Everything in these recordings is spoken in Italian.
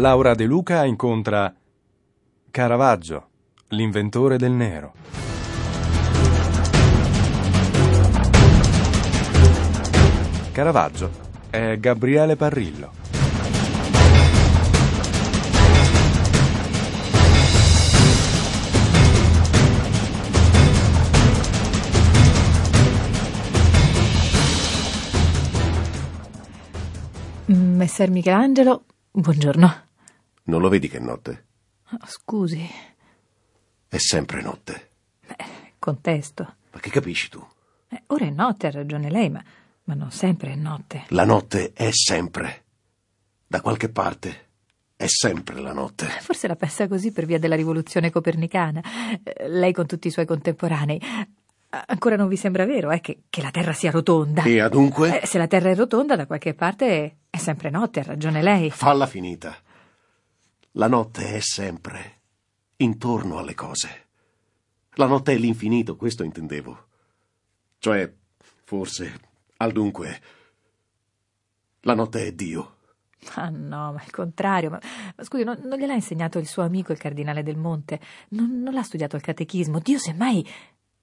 Laura De Luca incontra Caravaggio, l'inventore del nero. Caravaggio è Gabriele Parrillo. Messer Michelangelo, buongiorno. Non lo vedi che è notte? Oh, Scusi, È sempre notte. contesto. Ma che capisci tu? Eh, ora è notte, ha ragione lei, ma, ma non sempre è notte. La notte è sempre. Da qualche parte è sempre la notte. Forse la pensa così per via della rivoluzione copernicana. Eh, Lei con tutti i suoi contemporanei. Ancora non vi sembra vero, eh, che, che la Terra sia rotonda? E adunque, Eh, se la Terra è rotonda, da qualche parte è sempre notte, ha ragione lei. falla finita. La notte è sempre intorno alle cose. La notte è l'infinito, questo intendevo. Cioè, forse, al dunque, la notte è Dio. Ah no, ma il contrario. Ma, ma scusi, non, non gliel'ha insegnato il suo amico, il cardinale del Monte? Non, non l'ha studiato al catechismo? Dio, semmai,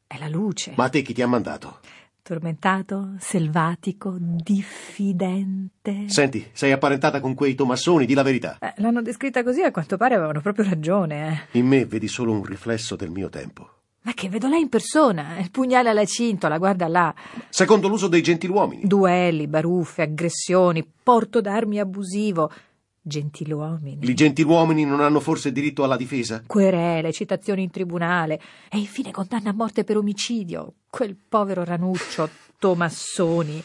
è la luce. Ma a te chi ti ha mandato? Tormentato, selvatico, diffidente. Senti, sei apparentata con quei tomassoni, di la verità. Eh, l'hanno descritta così, a quanto pare avevano proprio ragione. Eh. In me vedi solo un riflesso del mio tempo. Ma che vedo lei in persona, il pugnale alla cintola, guarda là. Secondo l'uso dei gentiluomini. Duelli, baruffe, aggressioni, porto d'armi abusivo. Gentiluomini. I gentiluomini non hanno forse diritto alla difesa? Querele, citazioni in tribunale e infine condanna a morte per omicidio. Quel povero ranuccio, Tomassoni.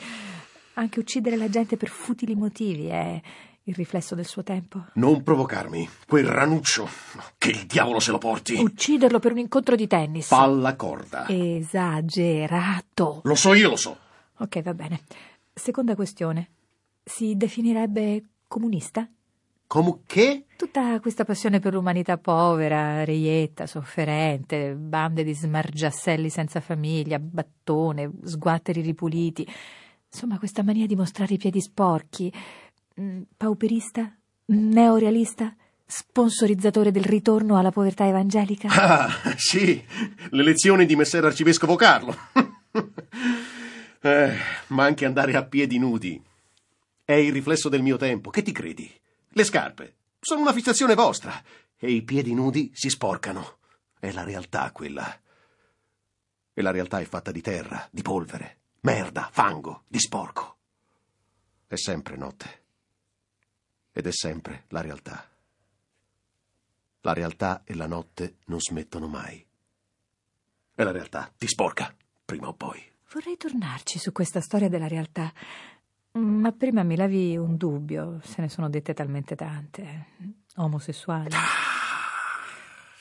Anche uccidere la gente per futili motivi è il riflesso del suo tempo. Non provocarmi. Quel ranuccio. Che il diavolo se lo porti. Ucciderlo per un incontro di tennis. Palla corda. Esagerato. Lo so io, lo so. Ok, va bene. Seconda questione. Si definirebbe comunista? Come che? Tutta questa passione per l'umanità povera, reietta, sofferente, bande di smargiasselli senza famiglia, battone, sguatteri ripuliti. Insomma, questa mania di mostrare i piedi sporchi. Mm, Pauperista? Neorealista? Sponsorizzatore del ritorno alla povertà evangelica? Ah, sì. Le lezioni di messer arcivescovo Carlo. eh, ma anche andare a piedi nudi. È il riflesso del mio tempo. Che ti credi? Le scarpe sono una fissazione vostra. E i piedi nudi si sporcano. È la realtà quella. E la realtà è fatta di terra, di polvere, merda, fango, di sporco. È sempre notte. Ed è sempre la realtà. La realtà e la notte non smettono mai. E la realtà ti sporca, prima o poi. Vorrei tornarci su questa storia della realtà. Mm, Ma prima mi lavi un dubbio, se ne sono dette talmente tante. Omosessuali.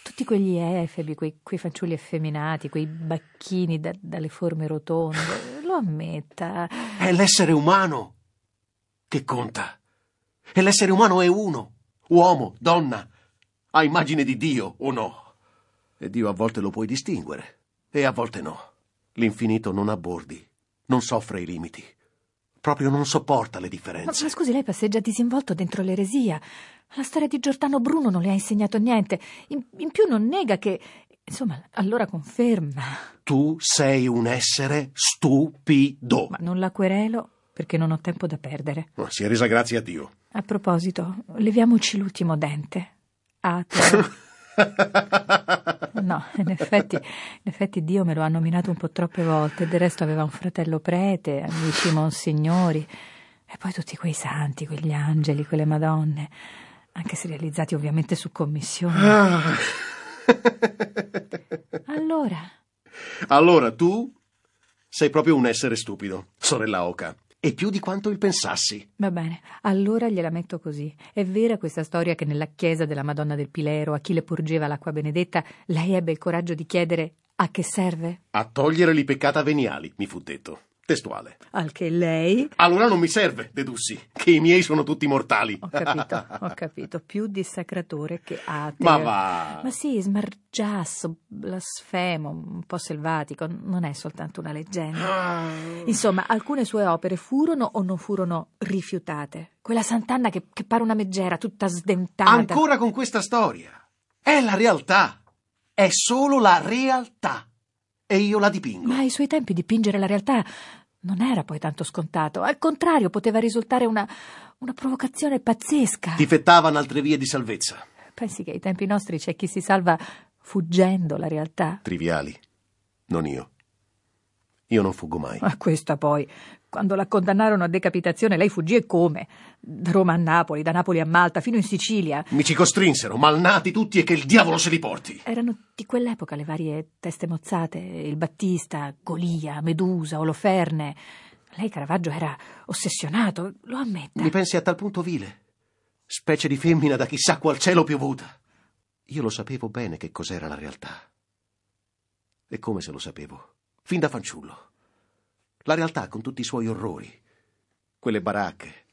Tutti quegli efebi, quei, quei fanciulli effeminati, quei bacchini da- dalle forme rotonde. Lo ammetta. È l'essere umano che conta. E l'essere umano è uno. Uomo, donna, a immagine di Dio o no. E Dio a volte lo puoi distinguere, e a volte no. L'infinito non ha bordi, non soffre i limiti. Proprio non sopporta le Ma, differenze. ma scusi, lei passeggia disinvolto dentro l'eresia. La storia di Giordano Bruno non le ha insegnato niente. In, in più non nega che. Insomma, allora conferma. Tu sei un essere stupido. Ma non la querelo perché non ho tempo da perdere. Ma si è resa grazie a Dio. A proposito, leviamoci l'ultimo dente. Ateo. No, in effetti, in effetti Dio me lo ha nominato un po' troppe volte. Del resto aveva un fratello prete, amici monsignori. E poi tutti quei santi, quegli angeli, quelle madonne. Anche se realizzati ovviamente su commissione. Ah. Allora, Allora tu sei proprio un essere stupido, sorella Oca. E più di quanto il pensassi. Va bene, allora gliela metto così. È vera questa storia che nella chiesa della Madonna del Pilero, a chi le porgeva l'acqua benedetta, lei ebbe il coraggio di chiedere a che serve? A togliere li peccata veniali, mi fu detto. Testuale. Al che lei... Allora non mi serve, dedussi, che i miei sono tutti mortali. Ho capito, ho capito. Più dissacratore che ateo. Ma va! Ma sì, smargiasso, blasfemo, un po' selvatico, non è soltanto una leggenda. Ah. Insomma, alcune sue opere furono o non furono rifiutate. Quella Sant'Anna che, che pare una meggera, tutta sdentata. Ancora con questa storia. È la realtà. È solo la realtà. E io la dipingo. Ma ai suoi tempi dipingere la realtà non era poi tanto scontato. Al contrario, poteva risultare una, una provocazione pazzesca. Difettavano altre vie di salvezza. Pensi che ai tempi nostri c'è chi si salva fuggendo la realtà? Triviali. Non io. Io non fuggo mai. Ma questa poi, quando la condannarono a decapitazione, lei fuggì e come? Da Roma a Napoli, da Napoli a Malta, fino in Sicilia. Mi ci costrinsero, malnati tutti e che il diavolo se li porti. Erano di quell'epoca le varie teste mozzate, il Battista, Golia, Medusa, Oloferne. Lei, Caravaggio, era ossessionato, lo ammetta. Mi pensi a tal punto vile? Specie di femmina da chissà qual cielo piovuta. Io lo sapevo bene che cos'era la realtà. E come se lo sapevo? Fin da fanciullo. La realtà con tutti i suoi orrori. Quelle baracche.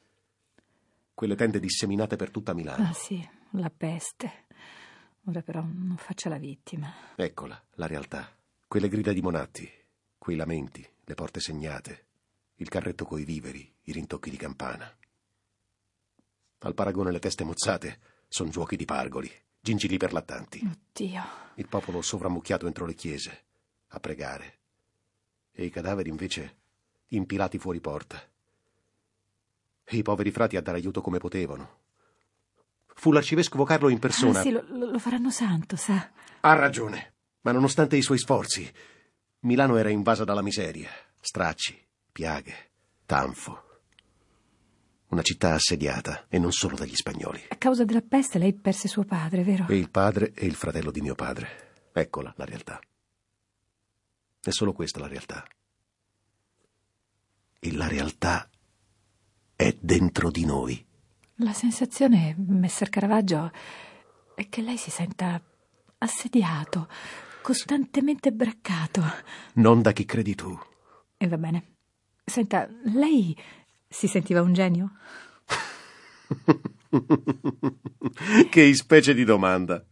Quelle tende disseminate per tutta Milano. Ah sì, la peste. Ora però non faccia la vittima. Eccola, la realtà. Quelle grida di monatti, quei lamenti, le porte segnate, il carretto coi viveri, i rintocchi di campana. Al paragone le teste mozzate sono giochi di pargoli, gingilli per lattanti. Oddio. Il popolo sovrammucchiato entro le chiese, a pregare. E i cadaveri invece impilati fuori porta. E i poveri frati a dare aiuto come potevano. Fu l'arcivescovo Carlo in persona. Ah, sì, lo, lo faranno santo, sa. Ha ragione, ma nonostante i suoi sforzi, Milano era invasa dalla miseria, stracci, piaghe, tanfo. Una città assediata, e non solo dagli spagnoli. A causa della peste lei perse suo padre, vero? E il padre e il fratello di mio padre. Eccola la realtà. È solo questa la realtà. E la realtà è dentro di noi. La sensazione, messer Caravaggio, è che lei si senta assediato, costantemente braccato. Non da chi credi tu. E va bene. Senta, lei si sentiva un genio? che specie di domanda.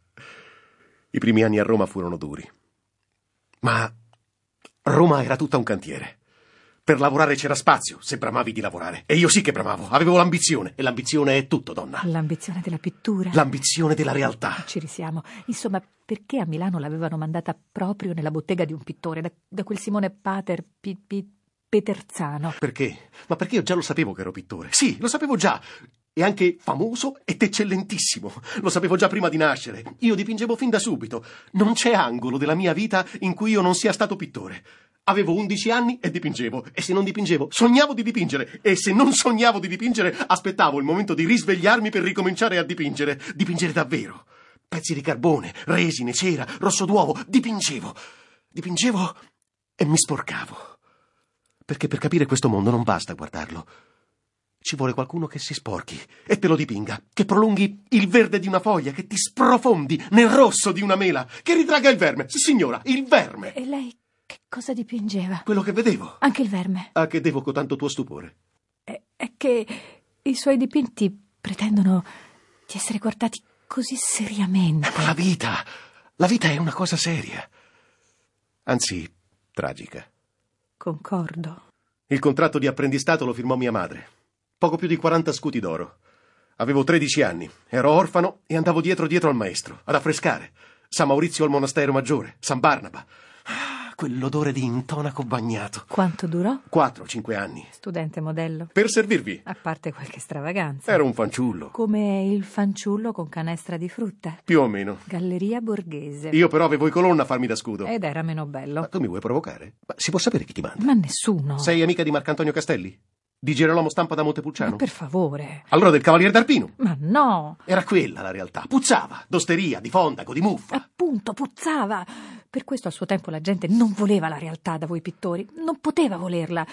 I primi anni a Roma furono duri. Ma Roma era tutta un cantiere. Per lavorare c'era spazio, se bramavi di lavorare. E io sì che bramavo, avevo l'ambizione. E l'ambizione è tutto, donna. L'ambizione della pittura? L'ambizione della realtà. Ci risiamo. Insomma, perché a Milano l'avevano mandata proprio nella bottega di un pittore, da, da quel Simone Pater Pi, Pi, Peterzano? Perché? Ma perché io già lo sapevo che ero pittore. Sì, lo sapevo già. E anche famoso ed eccellentissimo. Lo sapevo già prima di nascere. Io dipingevo fin da subito. Non c'è angolo della mia vita in cui io non sia stato pittore. Avevo 11 anni e dipingevo, e se non dipingevo, sognavo di dipingere, e se non sognavo di dipingere, aspettavo il momento di risvegliarmi per ricominciare a dipingere, dipingere davvero. Pezzi di carbone, resine, cera, rosso d'uovo, dipingevo, dipingevo e mi sporcavo. Perché per capire questo mondo non basta guardarlo. Ci vuole qualcuno che si sporchi e te lo dipinga, che prolunghi il verde di una foglia, che ti sprofondi nel rosso di una mela, che ritraga il verme. Sì, signora, il verme. E lei che cosa dipingeva? Quello che vedevo. Anche il verme. A che devo con tanto tuo stupore? È, è che i suoi dipinti pretendono di essere guardati così seriamente. Ma la vita, la vita è una cosa seria. Anzi, tragica. Concordo. Il contratto di apprendistato lo firmò mia madre. Poco più di 40 scuti d'oro. Avevo 13 anni, ero orfano e andavo dietro dietro al maestro, ad affrescare. San Maurizio al monastero maggiore, San Barnaba. Ah, quell'odore di intonaco bagnato. Quanto durò? Quattro o cinque anni. Studente modello. Per servirvi. A parte qualche stravaganza. Ero un fanciullo. Come il fanciullo con canestra di frutta. Più o meno. Galleria borghese. Io però avevo i colonna a farmi da scudo. Ed era meno bello. Ma tu mi vuoi provocare? Ma si può sapere chi ti manda? Ma nessuno. Sei amica di Marcantonio Castelli? Di Gerolamo Stampa da Montepulciano? Ma per favore. Allora del Cavaliere d'Arpino? Ma no. Era quella la realtà. Puzzava. D'osteria, di fondaco, di muffa. Appunto, puzzava. Per questo a suo tempo la gente non voleva la realtà da voi pittori. Non poteva volerla.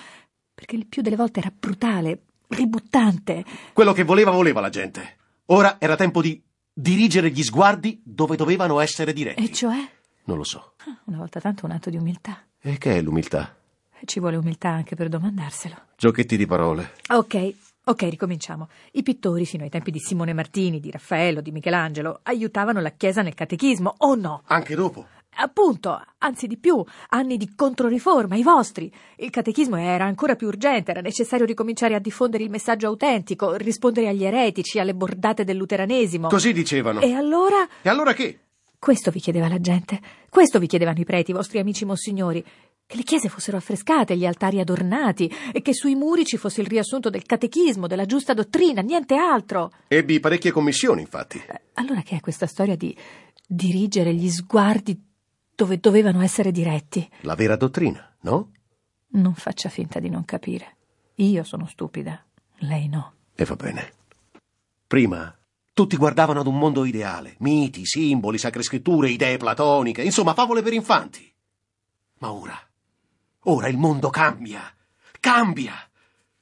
perché il più delle volte era brutale, ributtante. Quello che voleva, voleva la gente. Ora era tempo di dirigere gli sguardi dove dovevano essere diretti. E cioè? Non lo so. Ah, Una volta tanto un atto di umiltà. E che è l'umiltà? Ci vuole umiltà anche per domandarselo. Giochetti di parole. Ok, ok, ricominciamo. I pittori, fino ai tempi di Simone Martini, di Raffaello, di Michelangelo, aiutavano la Chiesa nel catechismo, o no? Anche dopo. Appunto, anzi di più, anni di controriforma, i vostri. Il catechismo era ancora più urgente, era necessario ricominciare a diffondere il messaggio autentico, rispondere agli eretici, alle bordate del luteranesimo. Così dicevano. E allora E allora che? questo vi chiedeva la gente, questo vi chiedevano i preti, i vostri amici monsignori, che le chiese fossero affrescate, gli altari adornati e che sui muri ci fosse il riassunto del catechismo, della giusta dottrina, niente altro. Ebbi parecchie commissioni, infatti. Eh, Allora che è questa storia di dirigere gli sguardi dove dovevano essere diretti? La vera dottrina, no? Non faccia finta di non capire. Io sono stupida, lei no. E va bene. Prima tutti guardavano ad un mondo ideale, miti, simboli, sacre scritture, idee platoniche, insomma, favole per infanti. Ma ora, ora il mondo cambia, cambia.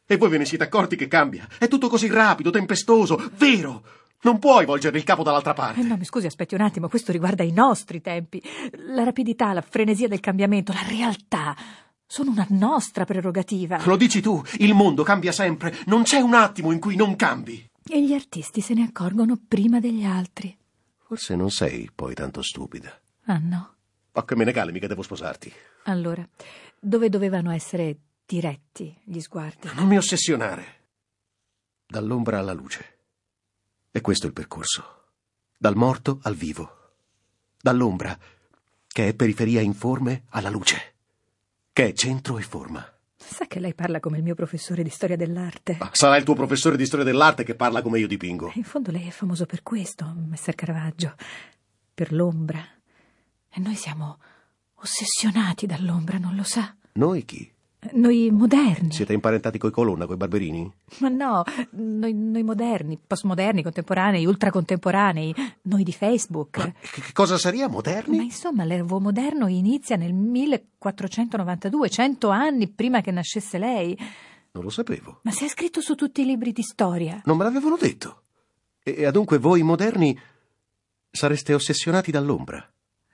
E voi ve ne siete accorti che cambia? È tutto così rapido, tempestoso, vero. Non puoi volgere il capo dall'altra parte. Eh no, mi scusi, aspetti un attimo, questo riguarda i nostri tempi. La rapidità, la frenesia del cambiamento, la realtà sono una nostra prerogativa. Lo dici tu, il mondo cambia sempre, non c'è un attimo in cui non cambi. E gli artisti se ne accorgono prima degli altri. Forse non sei poi tanto stupida. Ah no. Che me ne cale, mica devo sposarti. Allora, dove dovevano essere diretti gli sguardi? Non mi ossessionare. Dall'ombra alla luce. E questo è il percorso. Dal morto al vivo. Dall'ombra, che è periferia informe, alla luce, che è centro e forma. Sa che lei parla come il mio professore di storia dell'arte. Ma sarà il tuo professore di storia dell'arte che parla come io dipingo. In fondo lei è famoso per questo, messer Caravaggio, per l'ombra. E noi siamo ossessionati dall'ombra, non lo sa? Noi chi? Noi moderni. Siete imparentati coi Colonna, coi Barberini? Ma no, noi, noi moderni, postmoderni, contemporanei, ultracontemporanei, noi di Facebook. Ma che cosa saria moderni? Ma insomma, l'Ervo moderno inizia nel 1492, cento anni prima che nascesse lei. Non lo sapevo. Ma si è scritto su tutti i libri di storia. Non me l'avevano detto. E, e adunque voi moderni sareste ossessionati dall'ombra.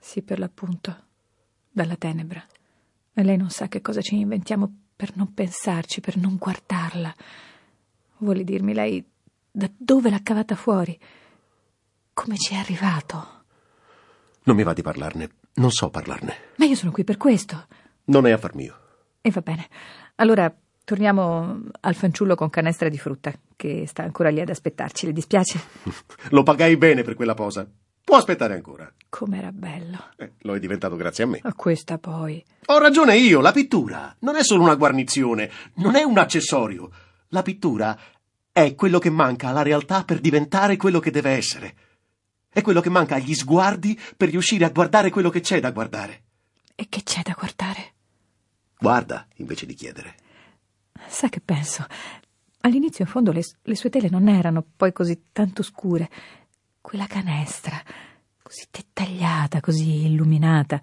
Sì, per l'appunto, dalla tenebra. E lei non sa che cosa ci inventiamo per non pensarci, per non guardarla. Vuole dirmi lei da dove l'ha cavata fuori? Come ci è arrivato? Non mi va di parlarne. Non so parlarne. Ma io sono qui per questo. Non è affar mio. E va bene. Allora torniamo al fanciullo con canestra di frutta, che sta ancora lì ad aspettarci. Le dispiace? Lo pagai bene per quella posa. Può aspettare ancora. Com'era bello. Eh, lo è diventato grazie a me. A questa poi. Ho ragione io, la pittura non è solo una guarnizione, non è un accessorio. La pittura è quello che manca alla realtà per diventare quello che deve essere. È quello che manca agli sguardi per riuscire a guardare quello che c'è da guardare. E che c'è da guardare? Guarda, invece di chiedere. Sa che penso? All'inizio, in fondo, le, le sue tele non erano poi così tanto scure. Quella canestra, così dettagliata, così illuminata.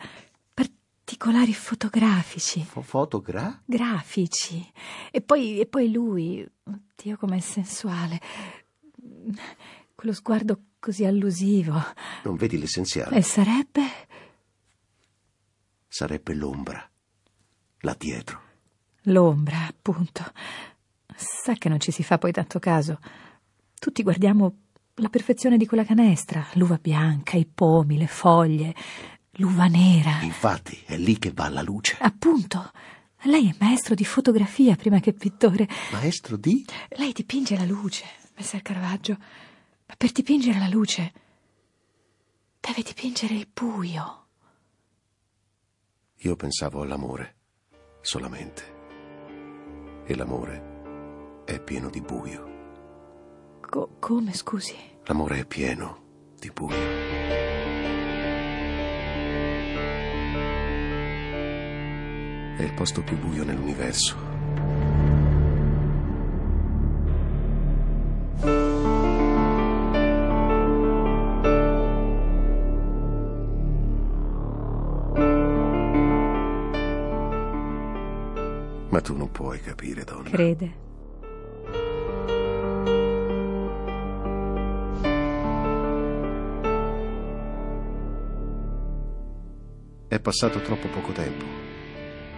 Particolari fotografici. Fo- fotogra? Grafici. E poi, e poi lui. Oddio, com'è sensuale. Quello sguardo così allusivo. Non vedi l'essenziale? E sarebbe. Sarebbe l'ombra. Là dietro. L'ombra, appunto. Sa che non ci si fa poi tanto caso. Tutti guardiamo la perfezione di quella canestra, l'uva bianca, i pomi, le foglie, l'uva nera. Infatti, è lì che va la luce. Appunto. Lei è maestro di fotografia prima che pittore. Maestro di? Lei dipinge la luce, messer Caravaggio. Ma per dipingere la luce deve dipingere il buio. Io pensavo all'amore, solamente. E l'amore è pieno di buio. Co- come, scusi? L'amore è pieno di buio. È il posto più buio nell'universo. Ma tu non puoi capire, donna. Crede. Passato troppo poco tempo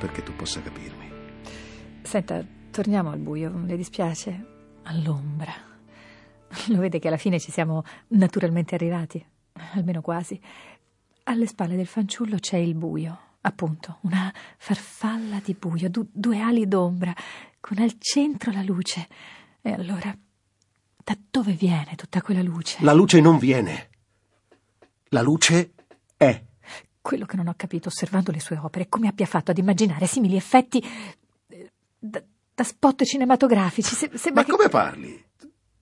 perché tu possa capirmi. Senta, torniamo al buio, le dispiace? All'ombra. Lo vede che alla fine ci siamo naturalmente arrivati, almeno quasi. Alle spalle del fanciullo c'è il buio, appunto, una farfalla di buio, du- due ali d'ombra, con al centro la luce. E allora, da dove viene tutta quella luce? La luce non viene. La luce è. Quello che non ho capito osservando le sue opere è come abbia fatto ad immaginare simili effetti eh, da, da spot cinematografici. Se- Ma che- come parli?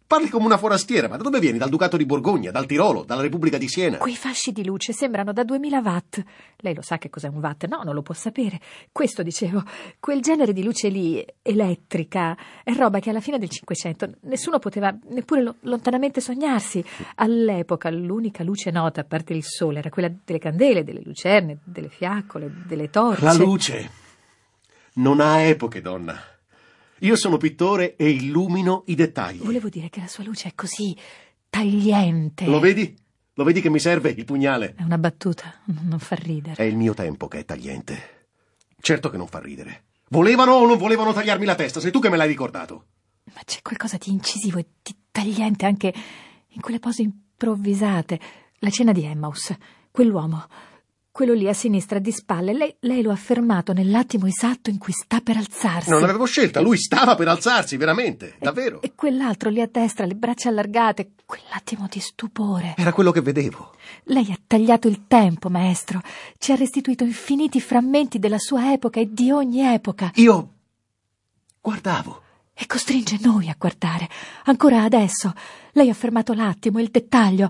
Parli come una forastiera, ma da dove vieni? Dal Ducato di Borgogna, dal Tirolo, dalla Repubblica di Siena? Quei fasci di luce sembrano da 2000 watt. Lei lo sa che cos'è un watt? No, non lo può sapere. Questo dicevo, quel genere di luce lì, elettrica, è roba che alla fine del Cinquecento nessuno poteva neppure lo- lontanamente sognarsi. All'epoca l'unica luce nota, a parte il sole, era quella delle candele, delle lucerne, delle fiaccole, delle torce. La luce non ha epoche, donna. Io sono pittore e illumino i dettagli. Volevo dire che la sua luce è così tagliente. Lo vedi? Lo vedi che mi serve il pugnale? È una battuta, non fa ridere. È il mio tempo che è tagliente. Certo che non fa ridere. Volevano o non volevano tagliarmi la testa? Sei tu che me l'hai ricordato. Ma c'è qualcosa di incisivo e di tagliente anche in quelle pose improvvisate. La cena di Emmaus, quell'uomo, quello lì a sinistra di spalle, lei, lei lo ha fermato nell'attimo esatto in cui sta per alzarsi. Non avevo scelta, lui stava per alzarsi, veramente, davvero. E quell'altro lì a destra, le braccia allargate, quell'attimo di stupore. Era quello che vedevo. Lei ha tagliato il tempo, maestro. Ci ha restituito infiniti frammenti della sua epoca e di ogni epoca. Io guardavo. E costringe noi a guardare. Ancora adesso. Lei ha fermato l'attimo, il dettaglio.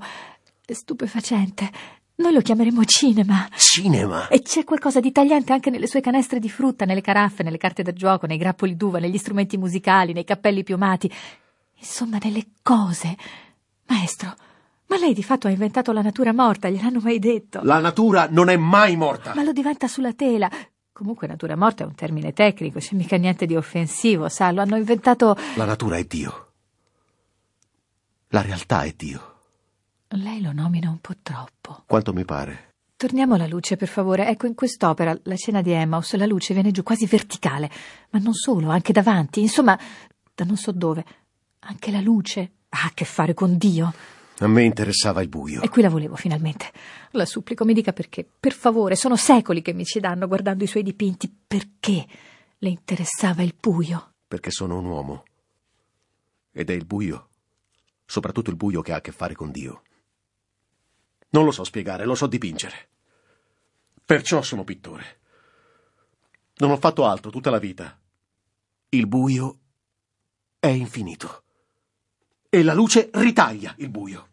È stupefacente. Noi lo chiameremo cinema. Cinema. E c'è qualcosa di tagliente anche nelle sue canestre di frutta, nelle caraffe, nelle carte da gioco, nei grappoli d'uva, negli strumenti musicali, nei cappelli piumati. Insomma, nelle cose. Maestro, ma lei di fatto ha inventato la natura morta, gliel'hanno mai detto? La natura non è mai morta. Ma lo diventa sulla tela. Comunque natura morta è un termine tecnico, c'è mica niente di offensivo, sa, lo hanno inventato... La natura è Dio. La realtà è Dio. Lei lo nomina un po' troppo. Quanto mi pare. Torniamo alla luce, per favore. Ecco, in quest'opera, la scena di Emmaus, la luce viene giù quasi verticale, ma non solo, anche davanti, insomma, da non so dove. Anche la luce ha a che fare con Dio. A me interessava il buio. E qui la volevo finalmente. La supplico, mi dica perché. Per favore, sono secoli che mi ci danno guardando i suoi dipinti. Perché le interessava il buio? Perché sono un uomo. Ed è il buio. Soprattutto il buio che ha a che fare con Dio. Non lo so spiegare, lo so dipingere. Perciò sono pittore. Non ho fatto altro tutta la vita. Il buio è infinito. E la luce ritaglia il buio.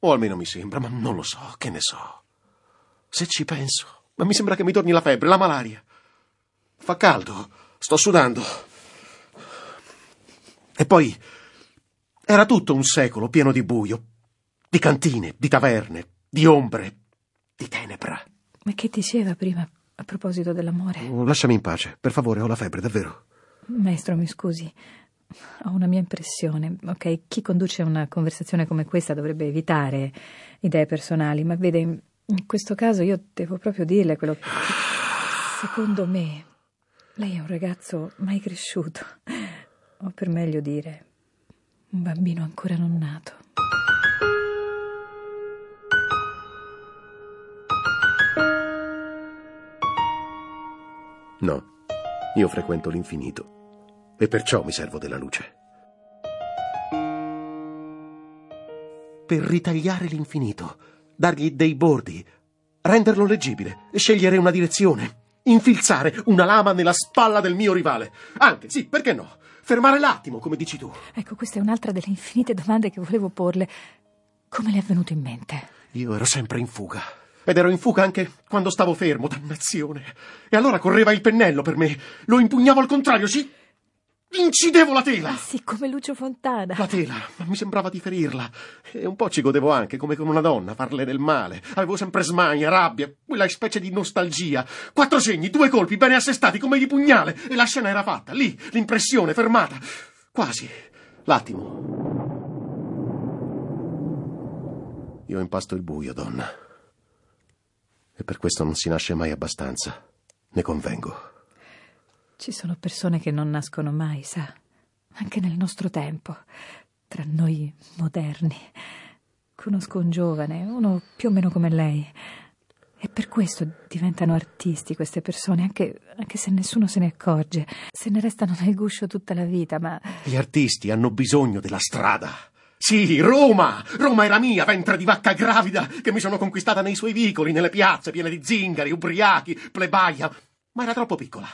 O almeno mi sembra, ma non lo so, che ne so. Se ci penso, ma mi sembra che mi torni la febbre, la malaria. Fa caldo, sto sudando. E poi era tutto un secolo pieno di buio, di cantine, di taverne, di ombre, di tenebra. Ma che diceva prima a proposito dell'amore? Oh, lasciami in pace, per favore, ho la febbre, davvero. Maestro, mi scusi. Ho una mia impressione, ok? Chi conduce una conversazione come questa dovrebbe evitare idee personali, ma vede, in questo caso io devo proprio dirle quello che, secondo me, lei è un ragazzo mai cresciuto, o per meglio dire, un bambino ancora non nato. No, io frequento l'infinito e perciò mi servo della luce. Per ritagliare l'infinito, dargli dei bordi, renderlo leggibile e scegliere una direzione, infilzare una lama nella spalla del mio rivale. Anche, sì, perché no? Fermare l'attimo, come dici tu. Ecco, questa è un'altra delle infinite domande che volevo porle. Come le è venuto in mente? Io ero sempre in fuga. Ed ero in fuga anche quando stavo fermo, dannazione. E allora correva il pennello per me. Lo impugnavo al contrario, sì. Incidevo la tela! Ah, sì, come Lucio Fontana. La tela, ma mi sembrava di ferirla. E un po' ci godevo anche, come con una donna, farle del male. Avevo sempre smania, rabbia, quella specie di nostalgia. Quattro segni, due colpi, bene assestati, come di pugnale. E la scena era fatta, lì, l'impressione, fermata. Quasi. L'attimo. Io impasto il buio, donna. E per questo non si nasce mai abbastanza. Ne convengo. Ci sono persone che non nascono mai, sa, anche nel nostro tempo, tra noi moderni. Conosco un giovane, uno più o meno come lei. E per questo diventano artisti queste persone, anche, anche, se nessuno se ne accorge. Se ne restano nel guscio tutta la vita, ma. Gli artisti hanno bisogno della strada. Sì, Roma! Roma era mia, ventre di vacca gravida, che mi sono conquistata nei suoi vicoli, nelle piazze piene di zingari, ubriachi, plebaia. Ma era troppo piccola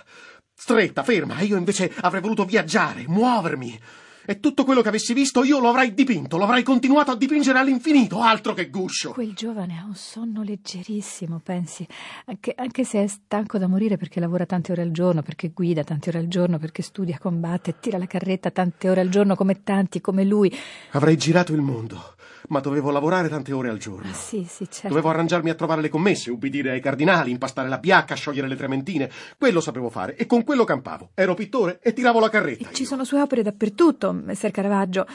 stretta, ferma, e io invece avrei voluto viaggiare, muovermi. E tutto quello che avessi visto io lo avrei dipinto, lo avrei continuato a dipingere all'infinito, altro che guscio. Quel giovane ha un sonno leggerissimo, pensi, anche, anche, se è stanco da morire perché lavora tante ore al giorno, perché guida tante ore al giorno, perché studia, combatte, tira la carretta tante ore al giorno come tanti, come lui. Avrei girato il mondo ma dovevo lavorare tante ore al giorno. Ah, sì, sì, certo. Dovevo arrangiarmi a trovare le commesse, ubbidire ai cardinali, impastare la biacca, sciogliere le trementine. Quello sapevo fare e con quello campavo. Ero pittore e tiravo la carretta. E ci sono sue opere dappertutto, messer Caravaggio.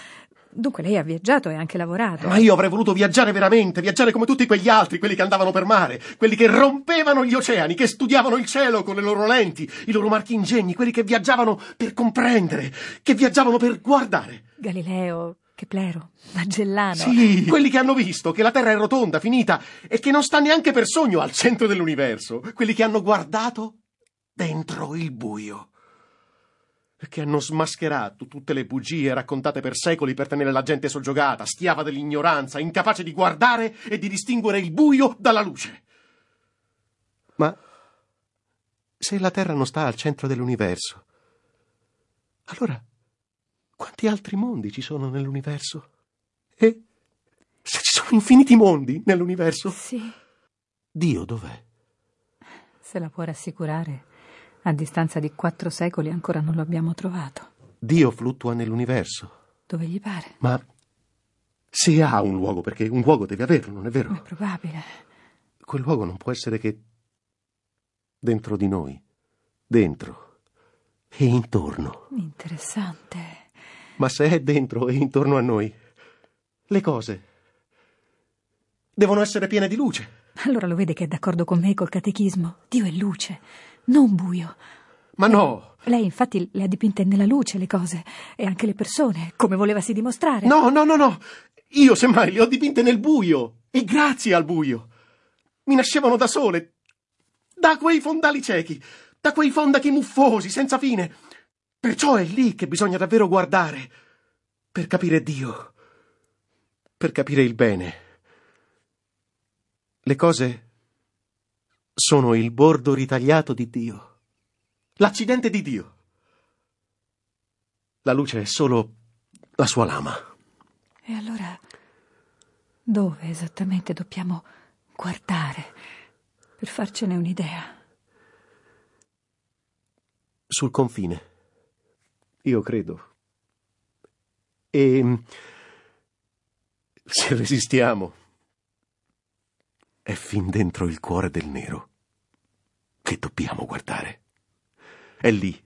Dunque lei ha viaggiato e anche lavorato. Ma io avrei voluto viaggiare veramente, viaggiare come tutti quegli altri, quelli che andavano per mare, quelli che rompevano gli oceani, che studiavano il cielo con le loro lenti, i loro marchi ingegni, quelli che viaggiavano per comprendere, che viaggiavano per guardare. Galileo, Keplero, Magellano. Sì, quelli che hanno visto che la Terra è rotonda, finita e che non sta neanche per sogno al centro dell'universo. Quelli che hanno guardato dentro il buio. E che hanno smascherato tutte le bugie raccontate per secoli per tenere la gente soggiogata, schiava dell'ignoranza, incapace di guardare e di distinguere il buio dalla luce. Ma se la Terra non sta al centro dell'universo, allora quanti altri mondi ci sono nell'universo? E se ci sono infiniti mondi nell'universo? Sì. Dio dov'è? Se la può rassicurare, a distanza di quattro secoli ancora non lo abbiamo trovato. Dio fluttua nell'universo. Dove gli pare. Ma se ha un luogo, perché un luogo deve averlo, non è vero? È probabile. Quel luogo non può essere che dentro di noi. Dentro. E intorno. Interessante. Ma se è dentro e intorno a noi, le cose devono essere piene di luce. Allora lo vede che è d'accordo con me col catechismo. Dio è luce, non buio. Ma no! Lei infatti le ha dipinte nella luce le cose e anche le persone, come volevasi dimostrare. No, no, no, no! Io semmai le ho dipinte nel buio e grazie al buio. Mi nascevano da sole, da quei fondali ciechi, da quei fondachi muffosi, senza fine. Perciò è lì che bisogna davvero guardare, per capire Dio, per capire il bene. Le cose sono il bordo ritagliato di Dio, l'accidente di Dio. La luce è solo la sua lama. E allora dove esattamente dobbiamo guardare per farcene un'idea? Sul confine. Io credo. E se resistiamo, è fin dentro il cuore del nero che dobbiamo guardare. È lì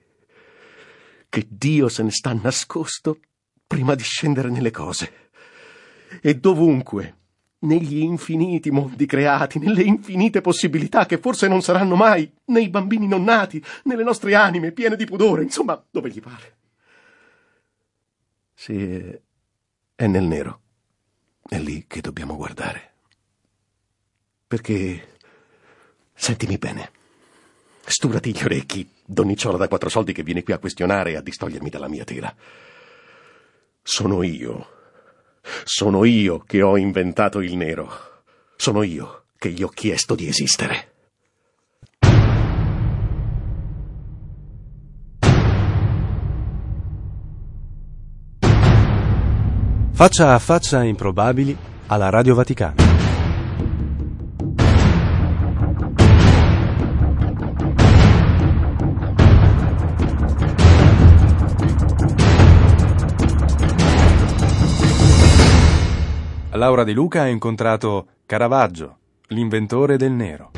che Dio se ne sta nascosto prima di scendere nelle cose. E dovunque, negli infiniti mondi creati, nelle infinite possibilità che forse non saranno mai, nei bambini non nati, nelle nostre anime piene di pudore, insomma, dove gli pare. Sì, è nel nero. È lì che dobbiamo guardare. Perché, sentimi bene, sturati gli orecchi, donnicciola da quattro soldi che viene qui a questionare e a distogliermi dalla mia tela. Sono io. Sono io che ho inventato il nero. Sono io che gli ho chiesto di esistere. Faccia a faccia improbabili alla Radio Vaticana. Laura De Luca ha incontrato Caravaggio, l'inventore del nero.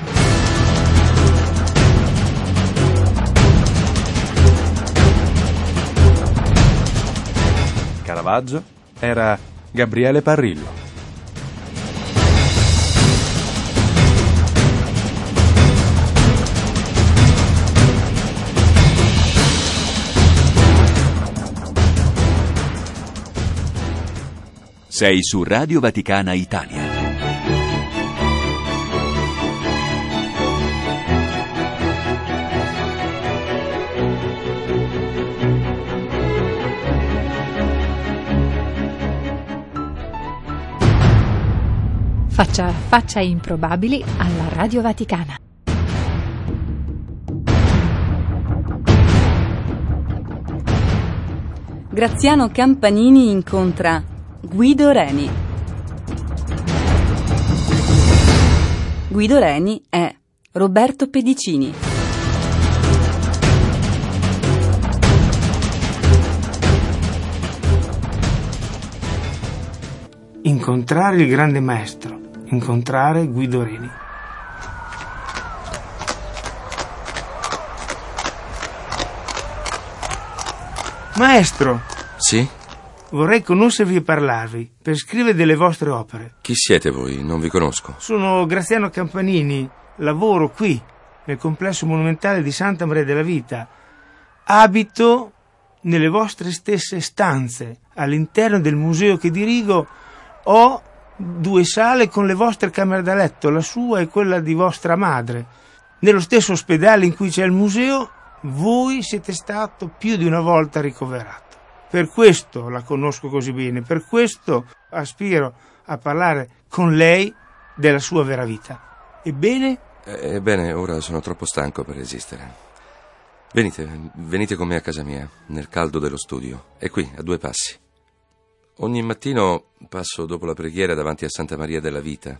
Caravaggio era Gabriele Parrillo. Sei su Radio Vaticana Italia. Faccia, faccia improbabili alla Radio Vaticana. Graziano Campanini incontra Guido Reni. Guido Reni è Roberto Pedicini. Incontrare il grande maestro, incontrare Guido Reni. Maestro, Sì? vorrei conoscervi e parlarvi per scrivere delle vostre opere. Chi siete voi? Non vi conosco. Sono Graziano Campanini, lavoro qui, nel complesso monumentale di Santa Maria della Vita. Abito nelle vostre stesse stanze, all'interno del museo che dirigo, ho due sale con le vostre camere da letto, la sua e quella di vostra madre. Nello stesso ospedale in cui c'è il museo, voi siete stato più di una volta ricoverato. Per questo la conosco così bene, per questo aspiro a parlare con lei della sua vera vita. Ebbene, Eh, Ebbene, ora sono troppo stanco per resistere. Venite, venite con me a casa mia, nel caldo dello studio. È qui, a due passi. Ogni mattino passo dopo la preghiera davanti a Santa Maria della Vita.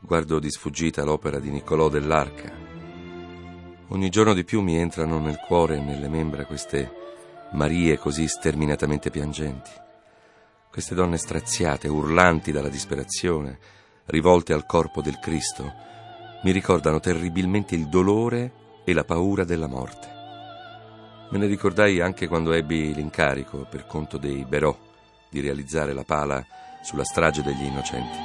Guardo di sfuggita l'opera di Niccolò dell'Arca. Ogni giorno di più mi entrano nel cuore e nelle membra queste Marie così sterminatamente piangenti. Queste donne straziate, urlanti dalla disperazione, rivolte al corpo del Cristo, mi ricordano terribilmente il dolore e la paura della morte. Me ne ricordai anche quando ebbi l'incarico, per conto dei Berò, di realizzare la pala sulla strage degli innocenti.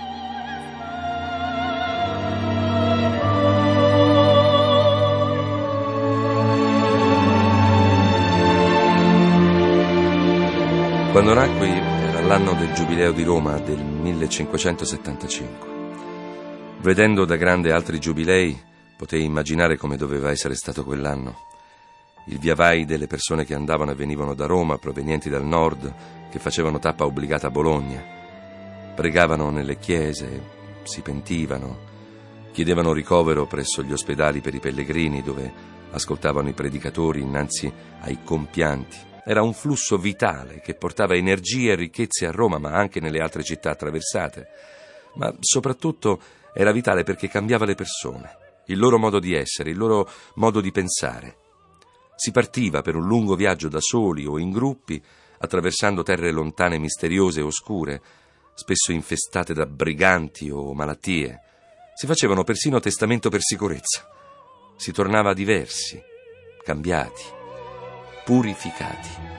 Quando nacqui era l'anno del Giubileo di Roma del 1575. Vedendo da grande altri giubilei, potei immaginare come doveva essere stato quell'anno. Il viavai delle persone che andavano e venivano da Roma, provenienti dal nord, che facevano tappa obbligata a Bologna. Pregavano nelle chiese, si pentivano, chiedevano ricovero presso gli ospedali per i pellegrini, dove ascoltavano i predicatori innanzi ai compianti. Era un flusso vitale che portava energie e ricchezze a Roma, ma anche nelle altre città attraversate. Ma soprattutto era vitale perché cambiava le persone, il loro modo di essere, il loro modo di pensare. Si partiva per un lungo viaggio da soli o in gruppi, attraversando terre lontane, misteriose e oscure, spesso infestate da briganti o malattie. Si facevano persino testamento per sicurezza. Si tornava diversi, cambiati, purificati.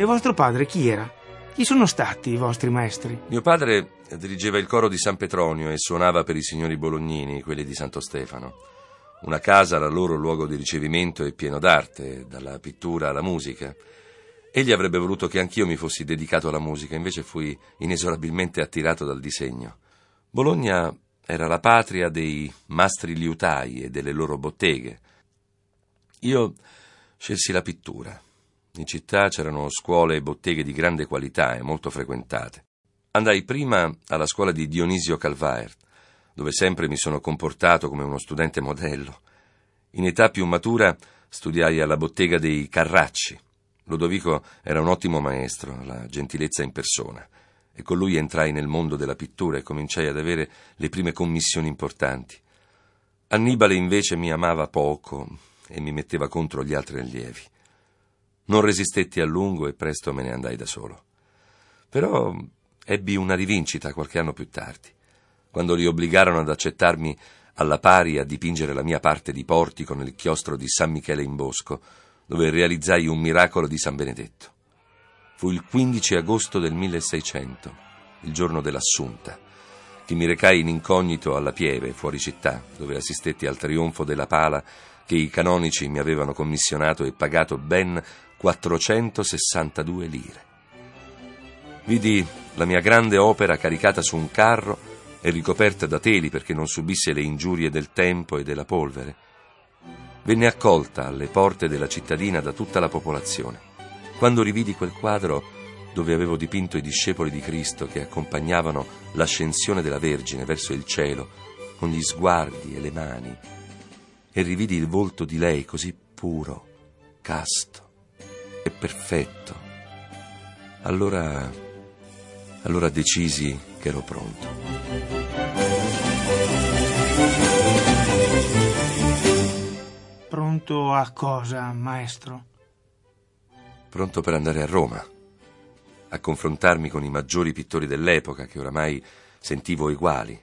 e vostro padre chi era? Chi sono stati i vostri maestri? Mio padre dirigeva il coro di San Petronio e suonava per i signori bolognini, quelli di Santo Stefano. Una casa era loro luogo di ricevimento e pieno d'arte, dalla pittura alla musica. Egli avrebbe voluto che anch'io mi fossi dedicato alla musica, invece fui inesorabilmente attirato dal disegno. Bologna era la patria dei mastri liutai e delle loro botteghe. Io scelsi la pittura. In città c'erano scuole e botteghe di grande qualità e molto frequentate. Andai prima alla scuola di Dionisio Calvaert, dove sempre mi sono comportato come uno studente modello. In età più matura studiai alla bottega dei Carracci. Lodovico era un ottimo maestro, la gentilezza in persona, e con lui entrai nel mondo della pittura e cominciai ad avere le prime commissioni importanti. Annibale invece mi amava poco e mi metteva contro gli altri allievi. Non resistetti a lungo e presto me ne andai da solo. Però ebbi una rivincita qualche anno più tardi, quando li obbligarono ad accettarmi alla pari a dipingere la mia parte di portico nel chiostro di San Michele in Bosco, dove realizzai un miracolo di San Benedetto. Fu il 15 agosto del 1600, il giorno dell'Assunta, che mi recai in incognito alla Pieve, fuori città, dove assistetti al trionfo della pala che i canonici mi avevano commissionato e pagato ben 462 lire. Vidi la mia grande opera caricata su un carro e ricoperta da teli perché non subisse le ingiurie del tempo e della polvere. Venne accolta alle porte della cittadina da tutta la popolazione. Quando rividi quel quadro dove avevo dipinto i discepoli di Cristo che accompagnavano l'ascensione della Vergine verso il cielo con gli sguardi e le mani, e rividi il volto di lei così puro, casto e perfetto, allora, allora decisi che ero pronto. Pronto a cosa, maestro? Pronto per andare a Roma a confrontarmi con i maggiori pittori dell'epoca che oramai sentivo uguali.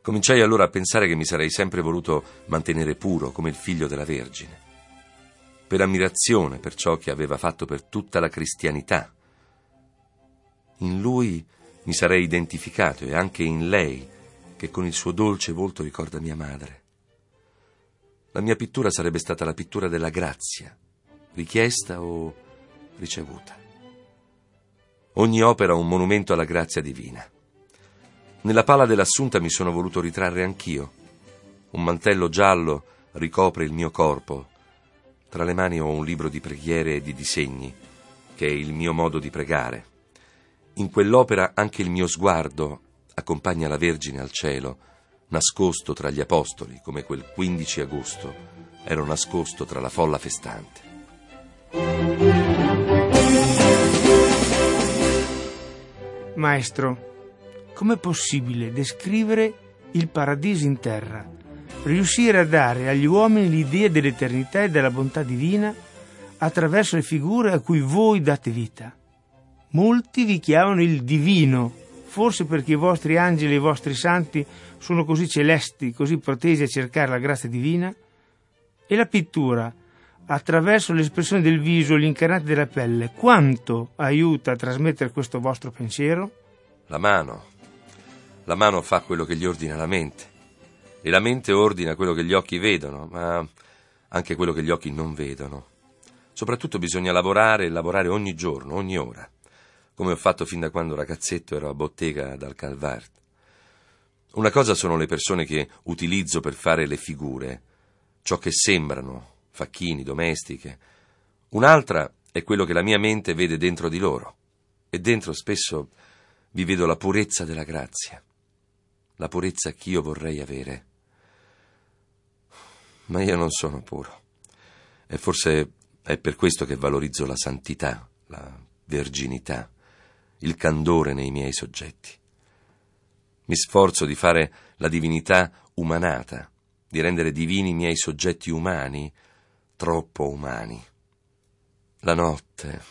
Cominciai allora a pensare che mi sarei sempre voluto mantenere puro come il figlio della Vergine, per ammirazione per ciò che aveva fatto per tutta la cristianità. In lui mi sarei identificato e anche in lei, che con il suo dolce volto ricorda mia madre. La mia pittura sarebbe stata la pittura della grazia, richiesta o ricevuta. Ogni opera un monumento alla grazia divina. Nella pala dell'Assunta mi sono voluto ritrarre anch'io. Un mantello giallo ricopre il mio corpo. Tra le mani ho un libro di preghiere e di disegni, che è il mio modo di pregare. In quell'opera anche il mio sguardo accompagna la Vergine al cielo, nascosto tra gli apostoli, come quel 15 agosto ero nascosto tra la folla festante. Maestro, com'è possibile descrivere il paradiso in terra? Riuscire a dare agli uomini l'idea dell'eternità e della bontà divina attraverso le figure a cui voi date vita. Molti vi chiamano il divino, forse perché i vostri angeli e i vostri santi sono così celesti, così protesi a cercare la grazia divina? E la pittura, attraverso l'espressione del viso gli incarnati della pelle, quanto aiuta a trasmettere questo vostro pensiero? La mano. La mano fa quello che gli ordina la mente. E la mente ordina quello che gli occhi vedono, ma anche quello che gli occhi non vedono. Soprattutto bisogna lavorare e lavorare ogni giorno, ogni ora, come ho fatto fin da quando ragazzetto ero a bottega dal Calvart. Una cosa sono le persone che utilizzo per fare le figure, ciò che sembrano, facchini, domestiche. Un'altra è quello che la mia mente vede dentro di loro. E dentro spesso vi vedo la purezza della grazia, la purezza che io vorrei avere. Ma io non sono puro. E forse è per questo che valorizzo la santità, la verginità, il candore nei miei soggetti. Mi sforzo di fare la divinità umanata, di rendere divini i miei soggetti umani, troppo umani. La notte.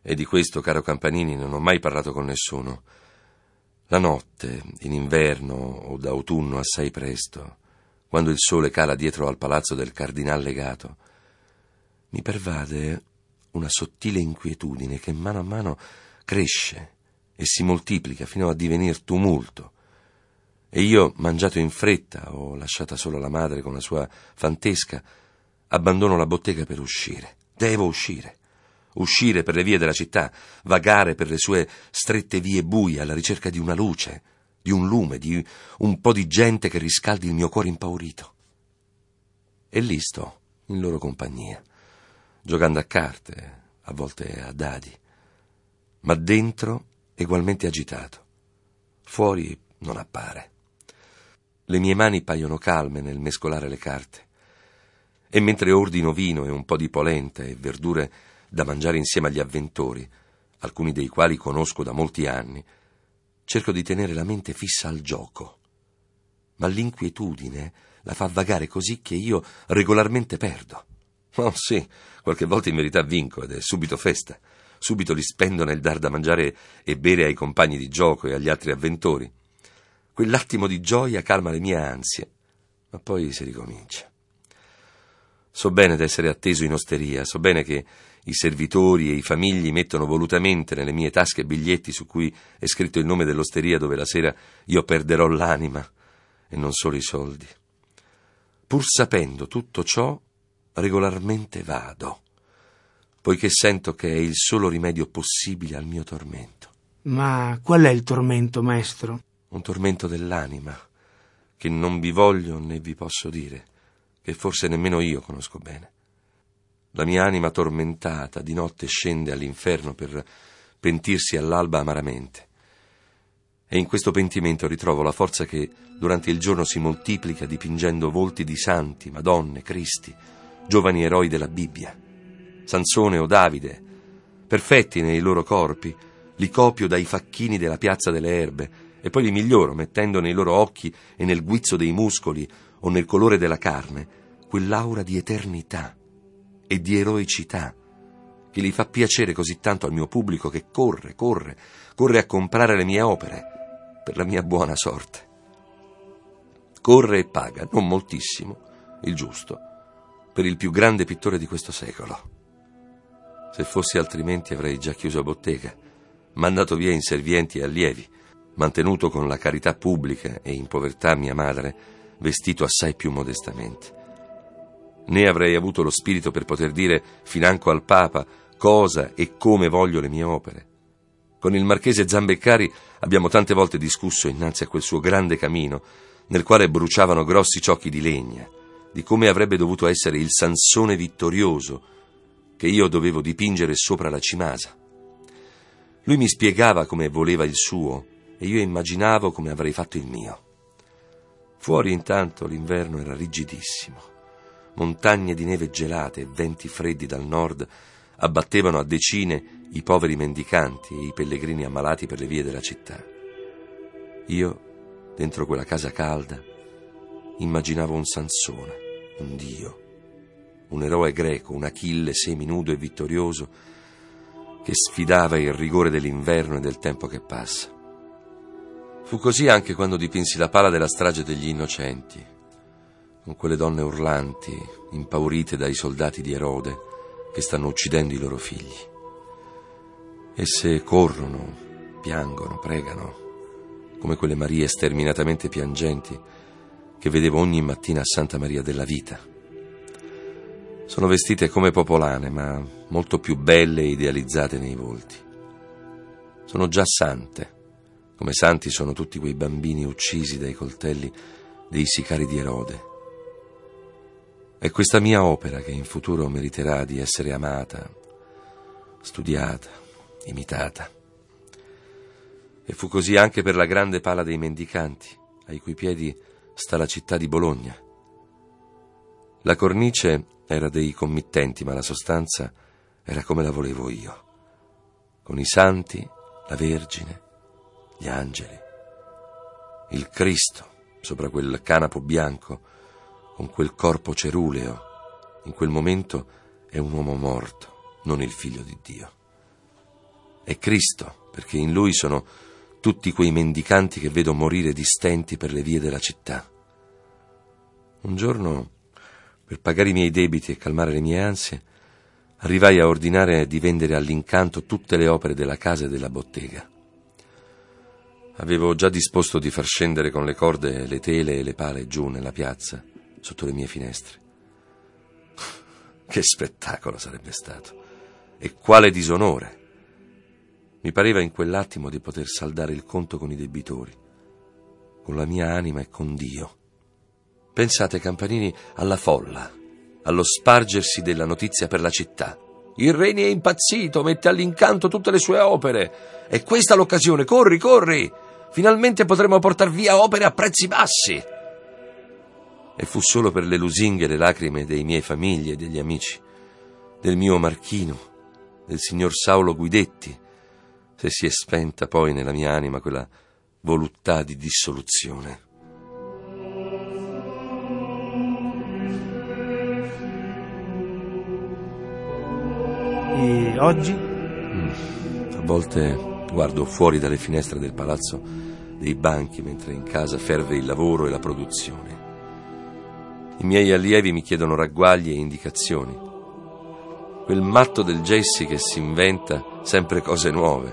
E di questo, caro Campanini, non ho mai parlato con nessuno. La notte, in inverno o d'autunno assai presto, quando il sole cala dietro al palazzo del cardinal legato, mi pervade una sottile inquietudine che mano a mano cresce e si moltiplica fino a divenir tumulto. E io, mangiato in fretta o lasciata solo la madre con la sua fantesca, abbandono la bottega per uscire. Devo uscire. Uscire per le vie della città, vagare per le sue strette vie buie alla ricerca di una luce, di un lume, di un po' di gente che riscaldi il mio cuore impaurito. E lì sto, in loro compagnia, giocando a carte, a volte a dadi, ma dentro egualmente agitato. Fuori non appare. Le mie mani paiono calme nel mescolare le carte e mentre ordino vino e un po' di polenta e verdure da mangiare insieme agli avventori, alcuni dei quali conosco da molti anni, cerco di tenere la mente fissa al gioco. Ma l'inquietudine la fa vagare così che io regolarmente perdo. Oh sì, qualche volta in verità vinco ed è subito festa. Subito li spendo nel dar da mangiare e bere ai compagni di gioco e agli altri avventori. Quell'attimo di gioia calma le mie ansie, ma poi si ricomincia. So bene d'essere atteso in osteria, so bene che i servitori e i famigli mettono volutamente nelle mie tasche biglietti su cui è scritto il nome dell'osteria dove la sera io perderò l'anima e non solo i soldi. Pur sapendo tutto ciò, regolarmente vado, poiché sento che è il solo rimedio possibile al mio tormento. Ma qual è il tormento, maestro? Un tormento dell'anima, che non vi voglio né vi posso dire che forse nemmeno io conosco bene. La mia anima tormentata di notte scende all'inferno per pentirsi all'alba amaramente. E in questo pentimento ritrovo la forza che durante il giorno si moltiplica dipingendo volti di santi, madonne, cristi, giovani eroi della Bibbia. Sansone o Davide, perfetti nei loro corpi, li copio dai facchini della piazza delle erbe e poi li miglioro mettendo nei loro occhi e nel guizzo dei muscoli o nel colore della carne quell'aura di eternità e di eroicità che gli fa piacere così tanto al mio pubblico che corre, corre, corre a comprare le mie opere per la mia buona sorte. Corre e paga, non moltissimo, il giusto, per il più grande pittore di questo secolo. Se fossi altrimenti avrei già chiuso bottega, mandato via inservienti e allievi, mantenuto con la carità pubblica e in povertà mia madre, vestito assai più modestamente. Né avrei avuto lo spirito per poter dire financo al Papa cosa e come voglio le mie opere. Con il marchese Zambeccari abbiamo tante volte discusso innanzi a quel suo grande camino, nel quale bruciavano grossi ciocchi di legna, di come avrebbe dovuto essere il Sansone vittorioso che io dovevo dipingere sopra la cimasa. Lui mi spiegava come voleva il suo e io immaginavo come avrei fatto il mio. Fuori intanto l'inverno era rigidissimo. Montagne di neve gelate e venti freddi dal nord abbattevano a decine i poveri mendicanti e i pellegrini ammalati per le vie della città. Io, dentro quella casa calda, immaginavo un Sansone, un dio, un eroe greco, un Achille seminudo e vittorioso che sfidava il rigore dell'inverno e del tempo che passa. Fu così anche quando dipinsi la pala della strage degli innocenti, con quelle donne urlanti, impaurite dai soldati di Erode, che stanno uccidendo i loro figli. Esse corrono, piangono, pregano, come quelle Marie sterminatamente piangenti che vedevo ogni mattina a Santa Maria della Vita. Sono vestite come popolane, ma molto più belle e idealizzate nei volti. Sono già sante come santi sono tutti quei bambini uccisi dai coltelli dei sicari di Erode. È questa mia opera che in futuro meriterà di essere amata, studiata, imitata. E fu così anche per la grande pala dei mendicanti, ai cui piedi sta la città di Bologna. La cornice era dei committenti, ma la sostanza era come la volevo io, con i santi, la Vergine, gli angeli, il Cristo sopra quel canapo bianco, con quel corpo ceruleo, in quel momento è un uomo morto, non il figlio di Dio. È Cristo, perché in lui sono tutti quei mendicanti che vedo morire di stenti per le vie della città. Un giorno, per pagare i miei debiti e calmare le mie ansie, arrivai a ordinare di vendere all'incanto tutte le opere della casa e della bottega. Avevo già disposto di far scendere con le corde le tele e le pale giù nella piazza, sotto le mie finestre. Che spettacolo sarebbe stato! E quale disonore! Mi pareva in quell'attimo di poter saldare il conto con i debitori, con la mia anima e con Dio. Pensate, Campanini, alla folla, allo spargersi della notizia per la città. Il Reni è impazzito, mette all'incanto tutte le sue opere. È questa l'occasione, corri, corri! Finalmente potremo portar via opere a prezzi bassi. E fu solo per le lusinghe e le lacrime dei miei famiglie e degli amici, del mio Marchino, del signor Saulo Guidetti, se si è spenta poi nella mia anima quella voluttà di dissoluzione. E oggi? A volte guardo fuori dalle finestre del palazzo dei banchi mentre in casa ferve il lavoro e la produzione. I miei allievi mi chiedono ragguagli e indicazioni. Quel matto del Jesse che si inventa sempre cose nuove,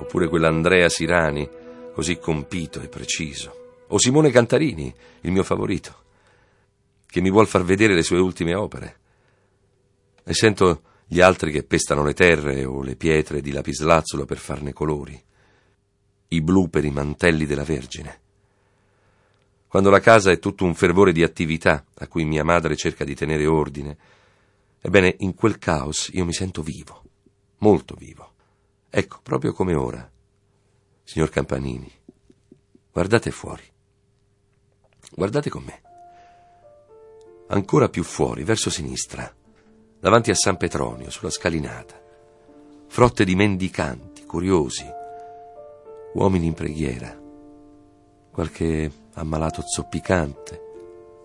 oppure quell'Andrea Sirani così compito e preciso, o Simone Cantarini, il mio favorito, che mi vuol far vedere le sue ultime opere. E sento gli altri che pestano le terre o le pietre di lapislazzulo per farne colori, i blu per i mantelli della Vergine. Quando la casa è tutto un fervore di attività a cui mia madre cerca di tenere ordine, ebbene in quel caos io mi sento vivo, molto vivo. Ecco, proprio come ora. Signor Campanini, guardate fuori. Guardate con me. Ancora più fuori, verso sinistra davanti a San Petronio, sulla scalinata. Frotte di mendicanti, curiosi, uomini in preghiera, qualche ammalato zoppicante,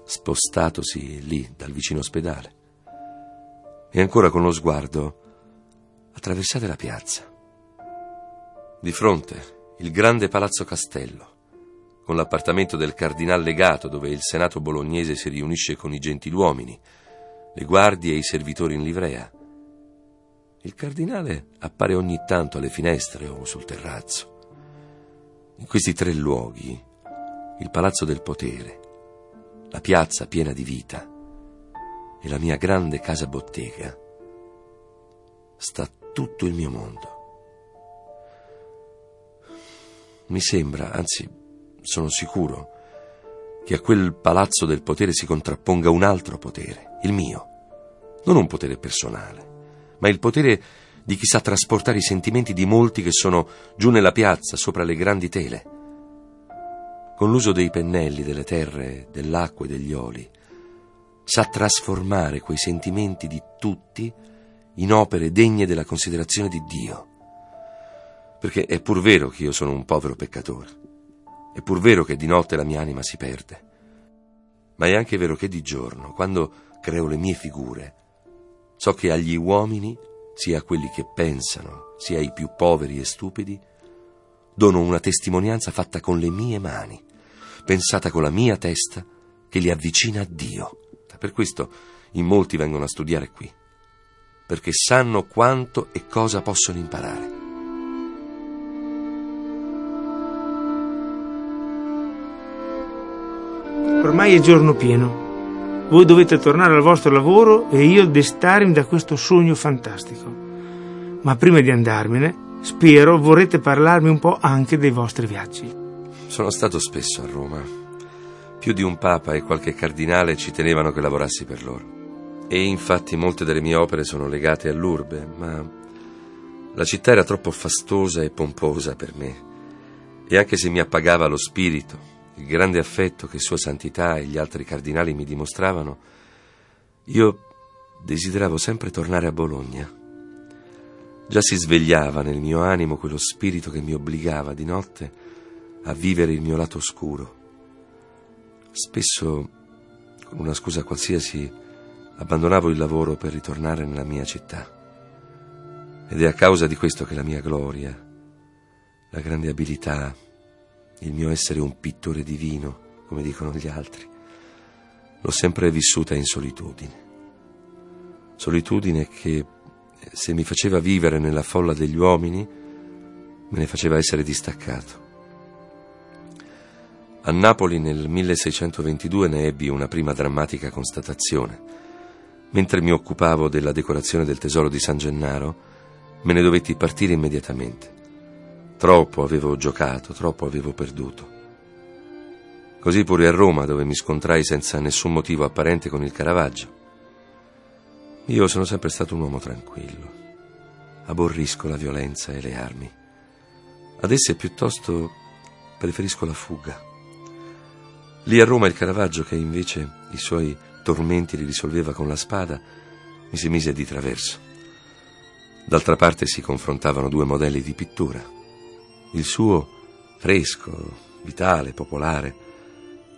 spostatosi lì dal vicino ospedale. E ancora con lo sguardo attraversate la piazza. Di fronte il grande palazzo castello, con l'appartamento del cardinal legato dove il senato bolognese si riunisce con i gentiluomini, le guardie e i servitori in livrea. Il cardinale appare ogni tanto alle finestre o sul terrazzo. In questi tre luoghi, il palazzo del potere, la piazza piena di vita e la mia grande casa bottega, sta tutto il mio mondo. Mi sembra, anzi sono sicuro, che a quel palazzo del potere si contrapponga un altro potere, il mio non un potere personale, ma il potere di chi sa trasportare i sentimenti di molti che sono giù nella piazza, sopra le grandi tele. Con l'uso dei pennelli, delle terre, dell'acqua e degli oli, sa trasformare quei sentimenti di tutti in opere degne della considerazione di Dio. Perché è pur vero che io sono un povero peccatore, è pur vero che di notte la mia anima si perde, ma è anche vero che di giorno, quando creo le mie figure, So che agli uomini, sia a quelli che pensano, sia ai più poveri e stupidi, dono una testimonianza fatta con le mie mani, pensata con la mia testa, che li avvicina a Dio. Per questo in molti vengono a studiare qui, perché sanno quanto e cosa possono imparare. Ormai è giorno pieno. Voi dovete tornare al vostro lavoro e io destarmi da questo sogno fantastico. Ma prima di andarmene, spero vorrete parlarmi un po' anche dei vostri viaggi. Sono stato spesso a Roma. Più di un papa e qualche cardinale ci tenevano che lavorassi per loro. E infatti molte delle mie opere sono legate all'urbe, ma la città era troppo fastosa e pomposa per me. E anche se mi appagava lo spirito, il grande affetto che Sua Santità e gli altri cardinali mi dimostravano, io desideravo sempre tornare a Bologna. Già si svegliava nel mio animo quello spirito che mi obbligava di notte a vivere il mio lato oscuro. Spesso, con una scusa qualsiasi, abbandonavo il lavoro per ritornare nella mia città. Ed è a causa di questo che la mia gloria, la grande abilità, il mio essere un pittore divino, come dicono gli altri. L'ho sempre vissuta in solitudine. Solitudine che, se mi faceva vivere nella folla degli uomini, me ne faceva essere distaccato. A Napoli nel 1622 ne ebbi una prima drammatica constatazione. Mentre mi occupavo della decorazione del tesoro di San Gennaro, me ne dovetti partire immediatamente. Troppo avevo giocato, troppo avevo perduto. Così pure a Roma, dove mi scontrai senza nessun motivo apparente con il Caravaggio. Io sono sempre stato un uomo tranquillo. Aborrisco la violenza e le armi. Ad esse piuttosto preferisco la fuga. Lì a Roma il Caravaggio, che invece i suoi tormenti li risolveva con la spada, mi si mise di traverso. D'altra parte si confrontavano due modelli di pittura il suo fresco, vitale, popolare,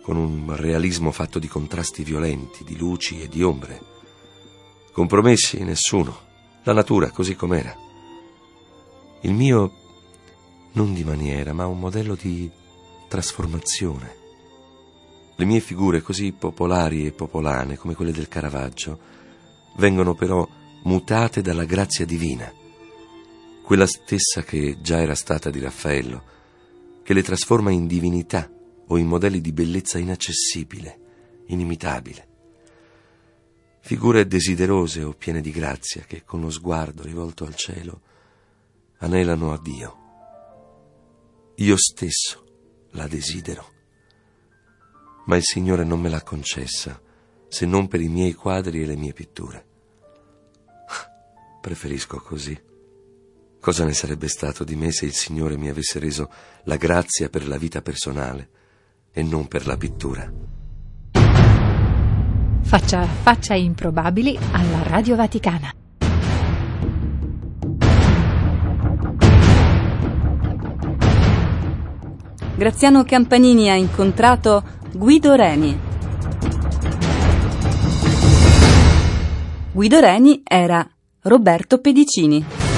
con un realismo fatto di contrasti violenti, di luci e di ombre. Compromessi nessuno, la natura così com'era. Il mio non di maniera, ma un modello di trasformazione. Le mie figure così popolari e popolane come quelle del Caravaggio vengono però mutate dalla grazia divina, quella stessa che già era stata di Raffaello, che le trasforma in divinità o in modelli di bellezza inaccessibile, inimitabile. Figure desiderose o piene di grazia che con lo sguardo rivolto al cielo anelano a Dio. Io stesso la desidero, ma il Signore non me l'ha concessa se non per i miei quadri e le mie pitture. Preferisco così. Cosa ne sarebbe stato di me se il Signore mi avesse reso la grazia per la vita personale e non per la pittura? Faccia, faccia improbabili alla Radio Vaticana. Graziano Campanini ha incontrato Guido Reni. Guido Reni era Roberto Pedicini.